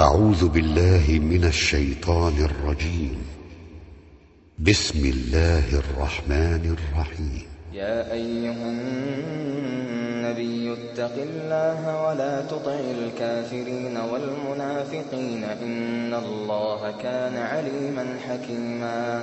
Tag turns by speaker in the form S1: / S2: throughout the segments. S1: أعوذ بالله من الشيطان الرجيم بسم الله الرحمن الرحيم
S2: يا أيها النبي اتق الله ولا تطع الكافرين والمنافقين إن الله كان عليما حكيما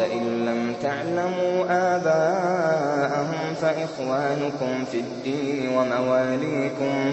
S2: فإن لم تعلموا آباءهم فإخوانكم في الدين ومواليكم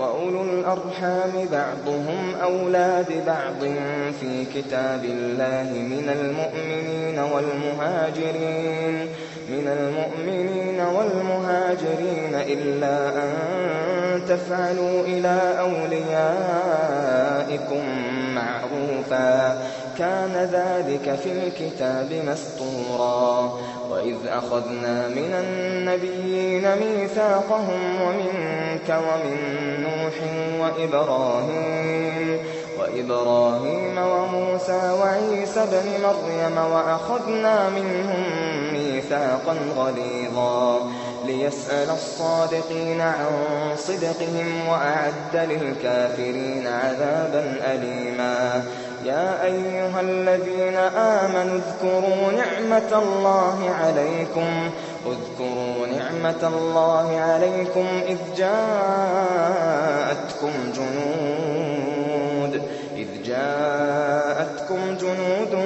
S2: وأولو الأرحام بعضهم أولى ببعض في كتاب الله من المؤمنين والمهاجرين من المؤمنين والمهاجرين إلا أن تفعلوا إلى أوليائكم معروفا كان ذلك في الكتاب مسطورا وإذ أخذنا من النبيين ميثاقهم ومنك ومن نوح وإبراهيم وإبراهيم وموسى وعيسى بن مريم وأخذنا منهم ميثاقا غليظا ليسأل الصادقين عن صدقهم وأعد للكافرين عذابا أليما يا أيها الذين آمنوا اذكروا نعمة الله عليكم اذكروا نعمة الله عليكم إذ جاءتكم جنود إذ جاءتكم جنود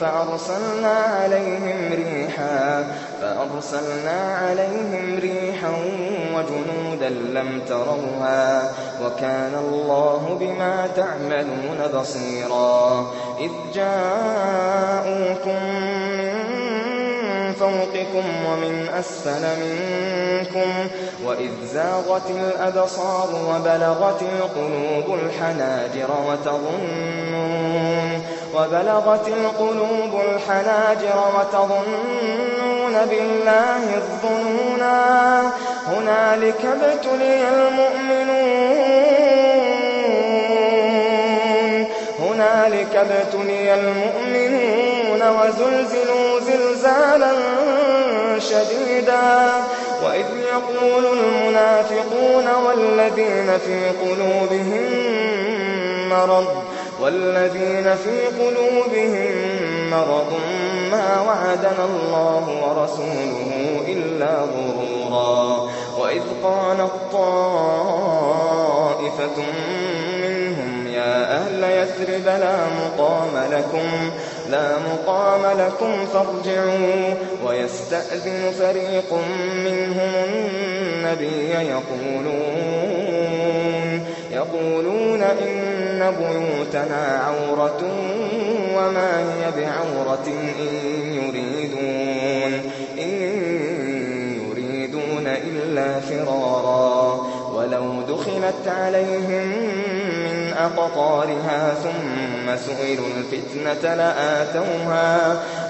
S2: فأرسلنا عليهم ريحا فأرسلنا عليهم ريحا وجنودا لم تروها وكان الله بما تعملون بصيرا إذ جاءوكم من فوقكم ومن أسفل منكم وإذ زاغت الأبصار وبلغت القلوب الحناجر وتظنون وبلغت القلوب الحناجر وتظنون بالله الظنونا هنالك ابتلي المؤمنون ذلك ابتلي المؤمنون وزلزلوا زلزالا شديدا وإذ يقول المنافقون والذين في قلوبهم مرض والذين في قلوبهم مرض ما وعدنا الله ورسوله إلا غرورا وإذ قالت طائفة أهل يثرب لا مقام لكم لا مقام لكم فارجعوا ويستأذن فريق منهم النبي يقولون يقولون إن بيوتنا عورة وما هي بعورة إن يريدون إن يريدون إلا فرارا ولو دخلت عليهم من أقطارها ثم سئلوا الفتنة لآتوها,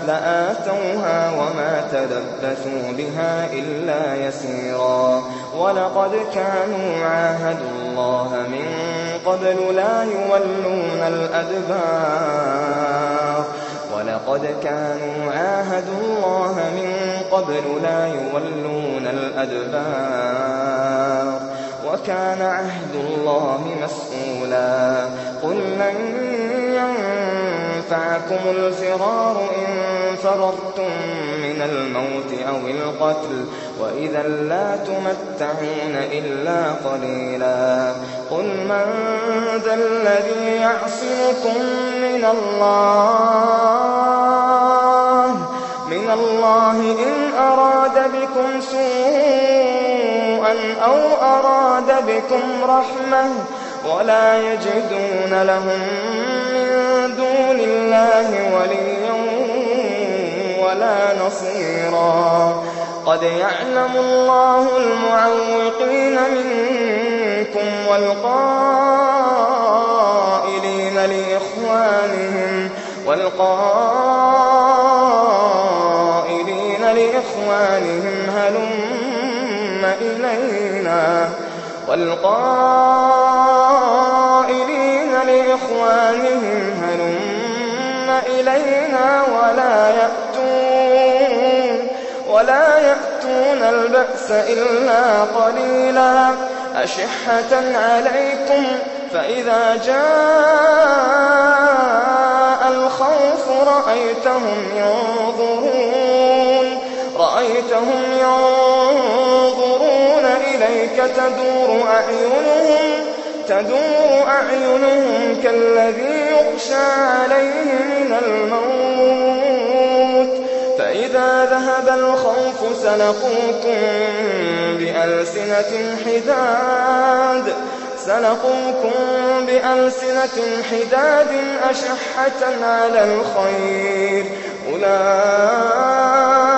S2: لآتوها وما تلبثوا بها إلا يسيرا ولقد كانوا عاهدوا الله من قبل لا يولون الأدبار ولقد كانوا عاهدوا الله من قبل لا يولون الأدبار وكان عهد الله مسئولا قل لن ينفعكم الفرار إن فررتم من الموت أو القتل وإذا لا تمتعون إلا قليلا قل من ذا الذي يعصمكم من الله من الله إن أراد بكم سوءا ضرا أو أراد بكم رحمة ولا يجدون لهم من دون الله وليا ولا نصيرا قد يعلم الله المعوقين منكم والقائلين لإخوانهم والقائلين لإخوانهم هلم إلينا والقائلين لإخوانهم هلم إلينا ولا يأتون ولا يأتون البأس إلا قليلا أشحة عليكم فإذا جاء الخوف رأيتهم ينظرون رأيتهم ينظرون تدور أعينهم تدور أعينهم كالذي يغشى عليه من الموت فإذا ذهب الخوف سلقوكم بألسنة حداد سلقوكم بألسنة حداد أشحة على الخير أولئك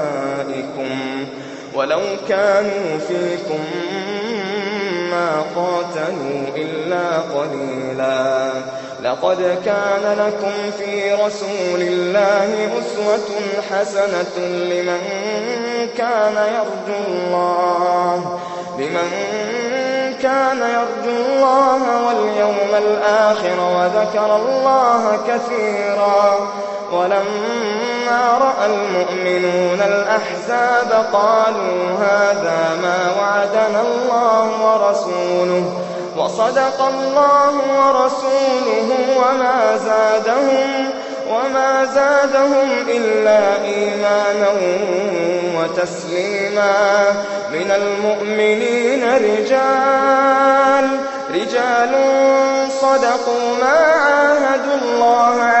S2: ولو كانوا فيكم ما قاتلوا إلا قليلا لقد كان لكم في رسول الله أسوة حسنة لمن كان يرجو الله لمن كان يرجو الله واليوم الآخر وذكر الله كثيرا ولما رأى المؤمنون الأحزاب قالوا هذا ما وعدنا الله ورسوله وصدق الله ورسوله وما زادهم وما زادهم إلا إيمانا وتسليما من المؤمنين رجال رجال صدقوا ما عاهدوا الله عليه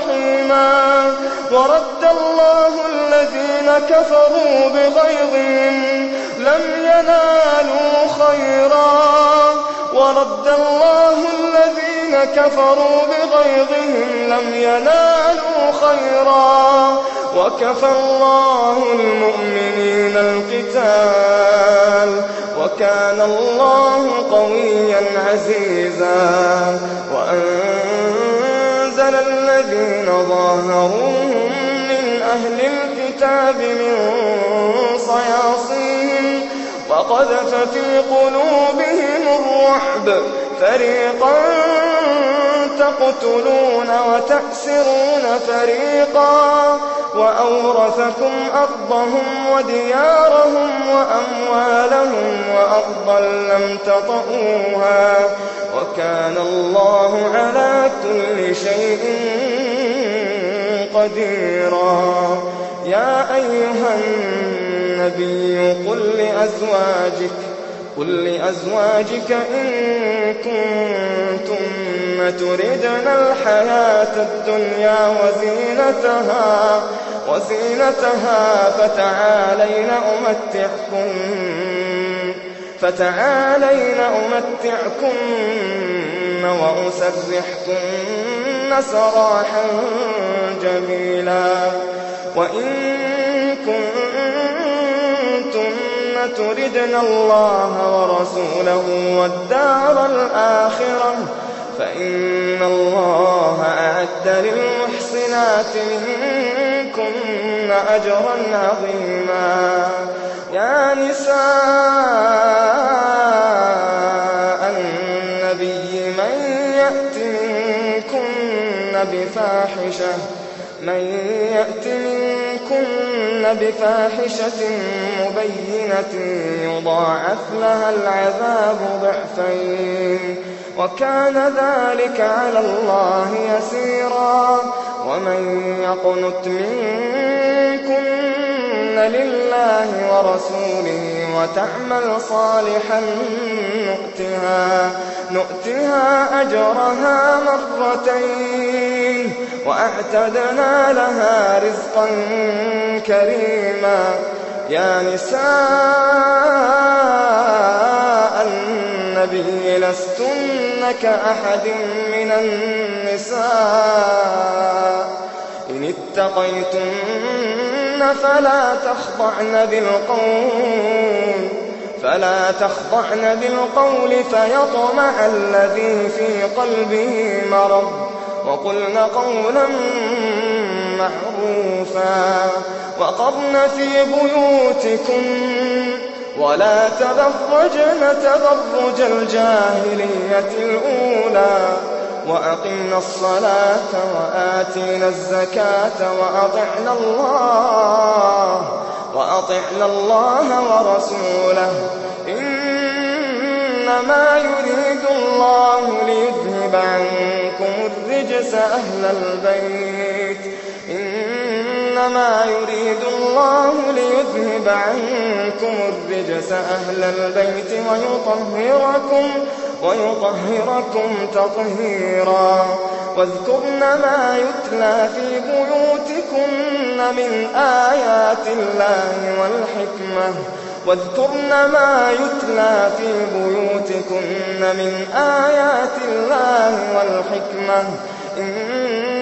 S2: رحيما ورد الله الذين كفروا بغيظهم لم ينالوا خيرا ورد الله الذين كفروا بغيظهم لم ينالوا خيرا وكفى الله المؤمنين القتال وكان الله قويا عزيزا وأن قتل الذين ظاهروهم من أهل الكتاب من صياصيهم وقذف في قلوبهم الرحب فريقا تقتلون وتأسرون فريقا وأورثكم أرضهم وديارهم وأموالهم وأرضا لم تطئوها وكان الله على كل شيء قديرا يا أيها النبي قل لأزواجك وقل لأزواجك إن كنتم تردن الحياة الدنيا وزينتها وزينتها فتعالين أمتعكن فتعالين أمتعكن وأسرحكن سراحا جميلا وإن كنتم تردن الله ورسوله والدار الآخرة فإن الله أعد للمحسنات منكن أجرا عظيما يا نساء النبي من يأت منكن بفاحشة من يأت منكن يأتين بفاحشة مبينة يضاعف لها العذاب ضعفين وكان ذلك على الله يسيرا ومن يقنت منكن لله ورسوله وتعمل صالحا نؤتها, نؤتها أجرها مرتين وأعتدنا لها رزقا كريما يا نساء النبي لستن كأحد من النساء إن اتقيتن فلا تخضعن بالقول فلا تخضعن بالقول فيطمع الذي في قلبه مرض وقلن قولا معروفا وقضن في بيوتكن ولا تبرجن تبرج الجاهلية الأولى وأقمنا الصلاة وآتينا الزكاة وأطعنا الله وأطعنا الله ورسوله إنما يريد الله ليذهب عنكم الرجس أهل البيت إنما يريد الله ليذهب عنكم الرجس أهل البيت ويطهركم ويطهركم تطهيرا واذكرن ما يتلى في بيوتكن من آيات الله والحكمة واذكرن ما يتلى في بيوتكن من آيات الله والحكمة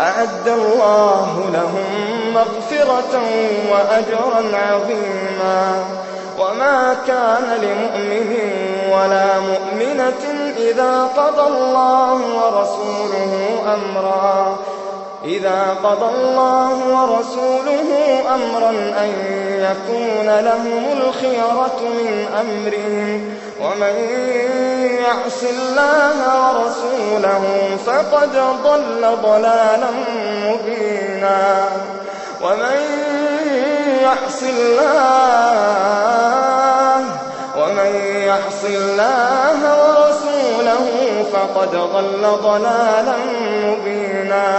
S2: أعد الله لهم مغفرة وأجرا عظيما وما كان لمؤمن ولا مؤمنة إذا قضى الله ورسوله أمرا إذا قضى الله ورسوله أمرا أن يكون لهم الخيرة من أمرهم ومن يعص الله ورسوله فقد ضل ضلالا مبينا ومن يعص الله ومن يعص الله ورسوله فقد ضل ضلالا مبينا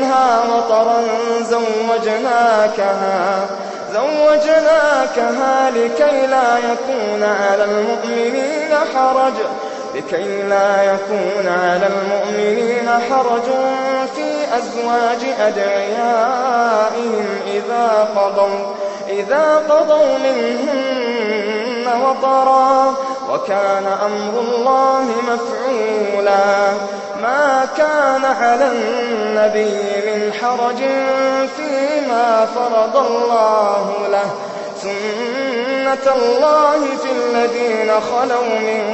S2: منها وطرا زوجناكها زوجناكها لكي لا يكون على المؤمنين حرج لكي لا يكون على المؤمنين حرج في أزواج أدعيائهم إذا قضوا إذا قضوا منهن وطرا وكان أمر الله مفعولا ما كان على النبي من حرج فيما فرض الله له سنة الله في الذين خلوا من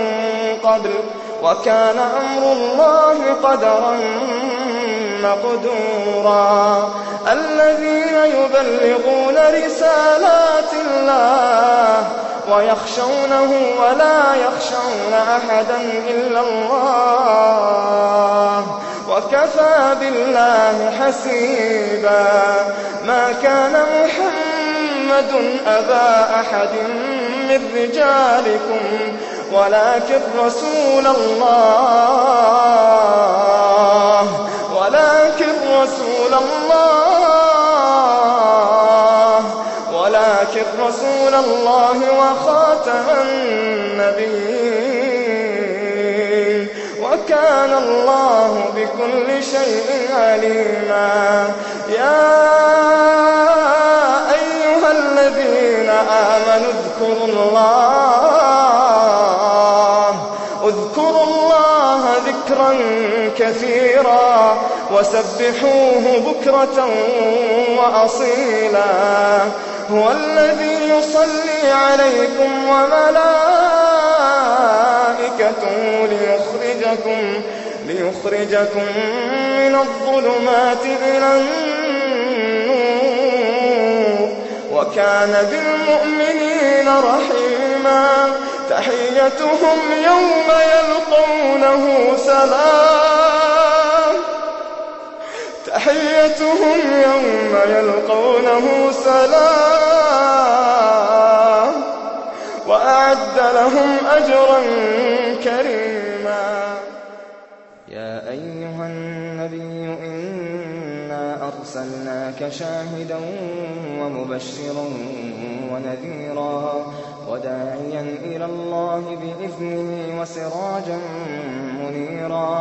S2: قبل وكان أمر الله قدرا مقدورا الذين يبلغون رسالات الله ويخشونه ولا يخشون أحدا إلا الله وكفى بالله حسيبا ما كان محمد أبا أحد من رجالكم ولكن رسول الله ولكن رسول الله الله وخاتم النبيين وكان الله بكل شيء عليما يا أيها الذين آمنوا اذكروا الله اذكروا الله ذكرا كثيرا وسبحوه بكرة وأصيلا هو الذي يصلي عليكم وملائكته ليخرجكم, ليخرجكم من الظلمات إلى النور وكان بالمؤمنين رحيما تحيتهم يوم يلقونه سلام تحيتهم يوم يلقونه سلام وأعد لهم أجرا كريما يا أيها النبي إنا أرسلناك شاهدا ومبشرا ونذيرا وداعيا إلى الله بإذنه وسراجا منيرا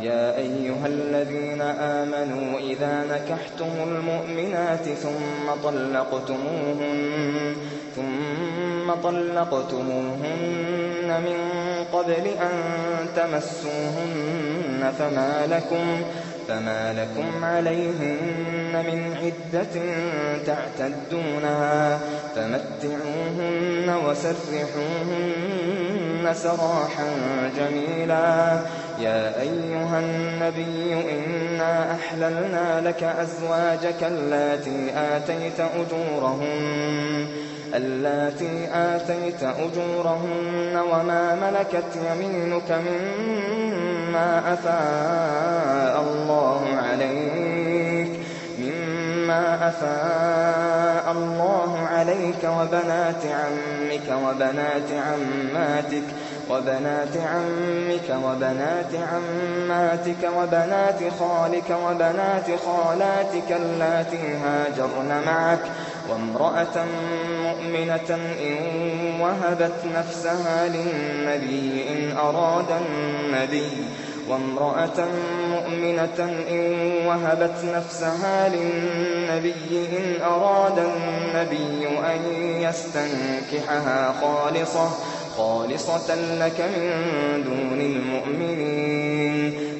S2: يا أيها الذين آمنوا إذا نكحتم المؤمنات ثم طلقتموهن ثم طلقتموهن من قبل أن تمسوهن فما لكم فما لكم عليهن من عدة تعتدونها فمتعوهن وسرحوهن سراحا جميلا يا أيها النبي إنا أحللنا لك أزواجك اللاتي آتيت أجورهن اللاتي آتيت أجورهن وما ملكت يمينك مما أفاء الله عليك مما أفاء الله عليك وبنات عمك وبنات عماتك وبنات عمك وبنات عماتك وبنات خالك وبنات خالاتك اللاتي هاجرن معك وامرأة مؤمنة إن وهبت نفسها للنبي إن أراد النبي وامرأة مؤمنة إن وهبت نفسها للنبي إن أراد النبي أن يستنكحها خالصة خالصة لك من دون المؤمنين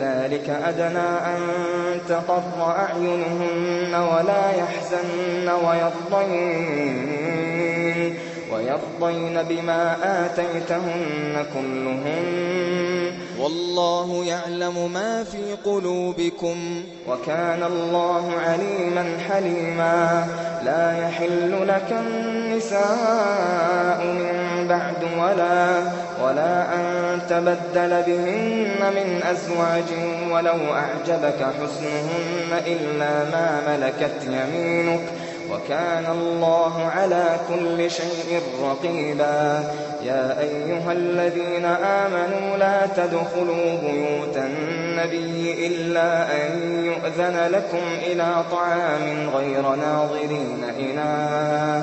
S2: ذلك أدنى أن تقر أعينهن ولا يحزن ويضطين ويرضين بما آتيتهن كلهن والله يعلم ما في قلوبكم وكان الله عليما حليما لا يحل لك النساء من بعد ولا ولا أن تبدل بهن من أزواج ولو أعجبك حسنهن إلا ما ملكت يمينك وكان الله على كل شيء رقيبا يا أيها الذين آمنوا لا تدخلوا بيوت النبي إلا أن يؤذن لكم إلى طعام غير ناظرين إناه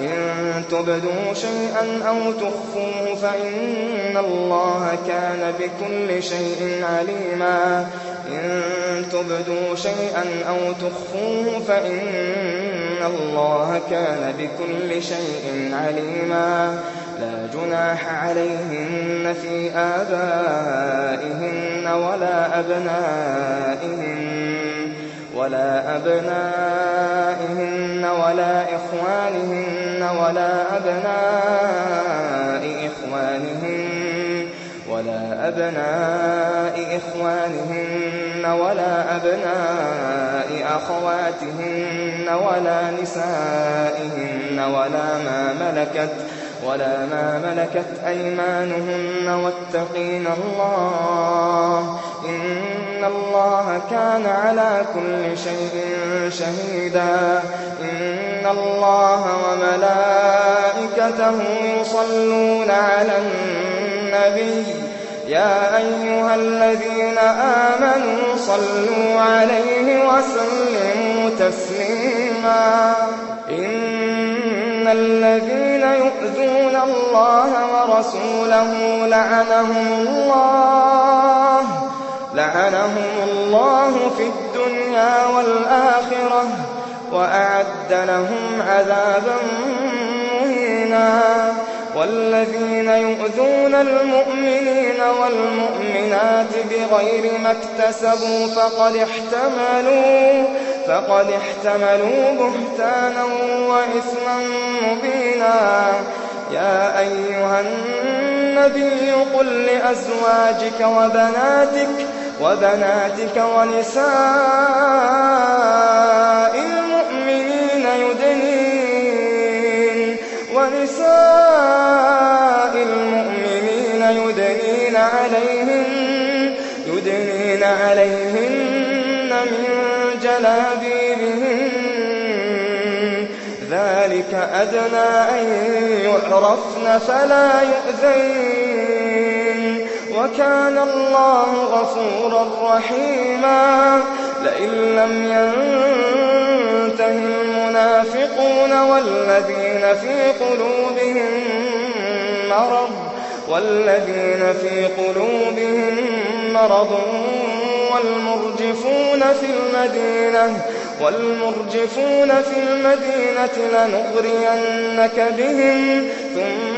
S2: إن تبدوا شيئا أو تخفوه فإن الله كان بكل شيء عليما إن تبدوا شيئا أو تخفوه فإن الله كان بكل شيء عليما لا جناح عليهن في آبائهن ولا أبنائهن ولا أبنائهن ولا إخوانهن ولا أبناء إخوانهن ولا أبناء إخوانهن ولا أبناء أخواتهن ولا نسائهن ولا ما ملكت ولا ما ملكت أيمانهن واتقين الله إن إن الله كان على كل شيء شهيدا إن الله وملائكته يصلون على النبي يا أيها الذين آمنوا صلوا عليه وسلموا تسليما إن الذين يؤذون الله ورسوله لعنهم الله لعنهم الله في الدنيا والآخرة وأعد لهم عذابا مهينا والذين يؤذون المؤمنين والمؤمنات بغير ما اكتسبوا فقد احتملوا فقد احتملوا بهتانا وإثما مبينا يا أيها النبي قل لأزواجك وبناتك وبناتك ونساء المؤمنين يدنين ونساء المؤمنين يدنين عليهم يدنين عليهن من جلابيبهن ذلك أدنى أن يعرفن فلا يؤذين وكان الله غفورا رحيما لئن لم ينته المنافقون والذين في قلوبهم مرض والذين في قلوبهم مرض والمرجفون في المدينة والمرجفون في المدينة لنغرينك بهم ثم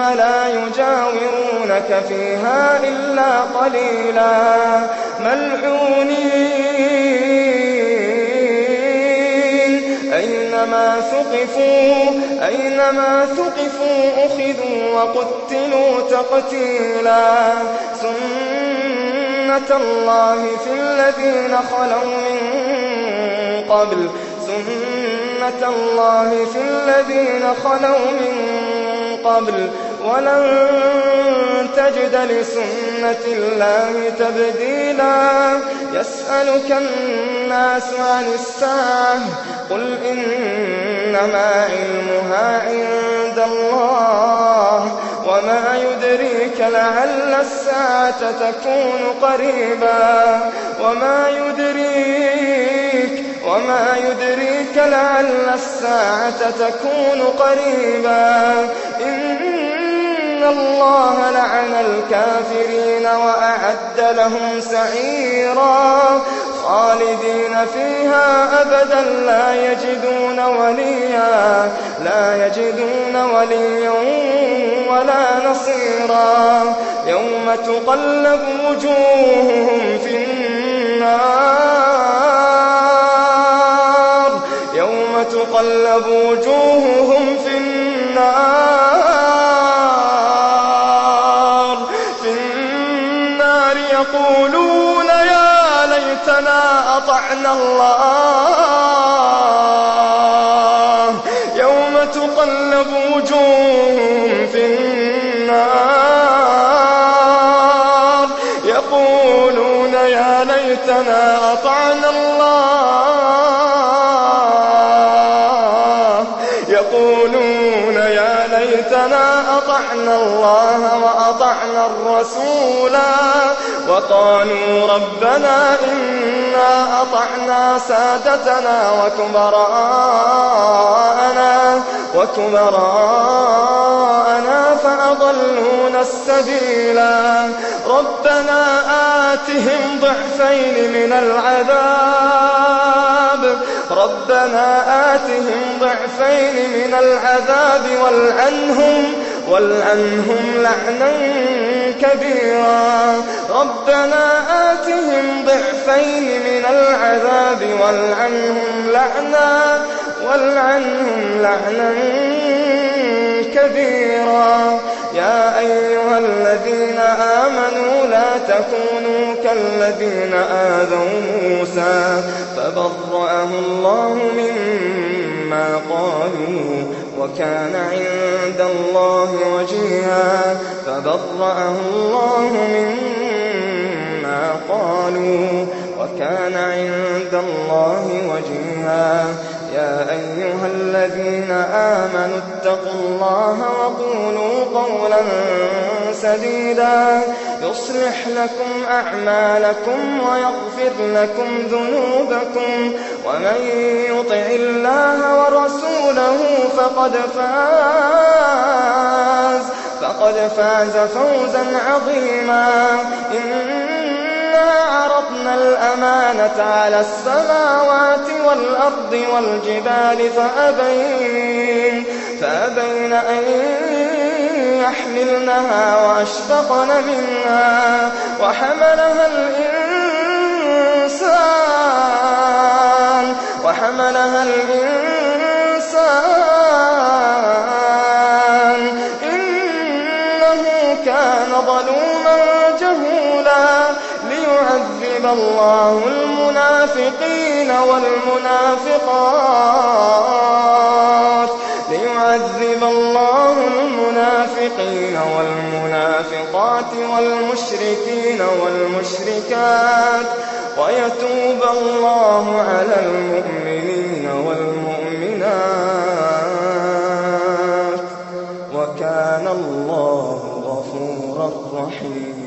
S2: ثم لا يجاورونك فيها إلا قليلا ملعونين أينما ثقفوا أينما ثقفوا أخذوا وقتلوا تقتيلا سنة الله في الذين خلوا من قبل سنة الله في الذين خلوا من قبل ولن تجد لسنة الله تبديلا يسألك الناس عن الساعة قل إنما علمها عند الله وما يدريك لعل الساعة تكون قريبا وما يدريك وما يدريك لعل الساعة تكون قريبا إن إِنَّ اللَّهَ لَعَنَ الْكَافِرِينَ وَأَعَدَّ لَهُمْ سَعِيرًا خالدين فيها أبدا لا يجدون وليا لا يجدون وليا ولا نصيرا يوم تقلب وجوههم في النار يوم تقلب وجوههم في النار أطعنا الله يوم تقلب وجوههم في النار يقولون يا ليتنا أطعنا الله يقولون يا ليتنا أطعنا الله وأطعنا الرسولا وقالوا ربنا إنا أطعنا سادتنا وكبراءنا, وكبراءنا فأضلونا السبيلا ربنا آتهم ضعفين من العذاب ربنا آتهم ضعفين من العذاب والعنهم والأنهم لعنا كبيرا ربنا آتهم ضعفين من العذاب والعنهم لعنا والعنهم لعنا كبيرا يا أيها الذين آمنوا لا تكونوا كالذين آذوا موسى فبرأه الله مما قالوا وكان عند الله وجيها فبرأه الله مما قالوا وكان عند الله وجيها يا أيها الذين آمنوا اتقوا الله وقولوا قولا سديدا يصلح لكم أعمالكم ويغفر لكم ذنوبكم ومن يطع الله ورسوله فقد فاز فقد فاز فوزا عظيما إنا عرضنا الأمانة على السماوات والأرض والجبال فأبين, فأبين أن يحملنها وأشفقن منها وحملها الإنسان وحملها الإنسان إنه كان ظلوما جهولا ليعذب الله المنافقين والمنافقات ليعذب الله والمنافقين والمنافقات والمشركين والمشركات ويتوب الله على المؤمنين والمؤمنات وكان الله غفورا رحيما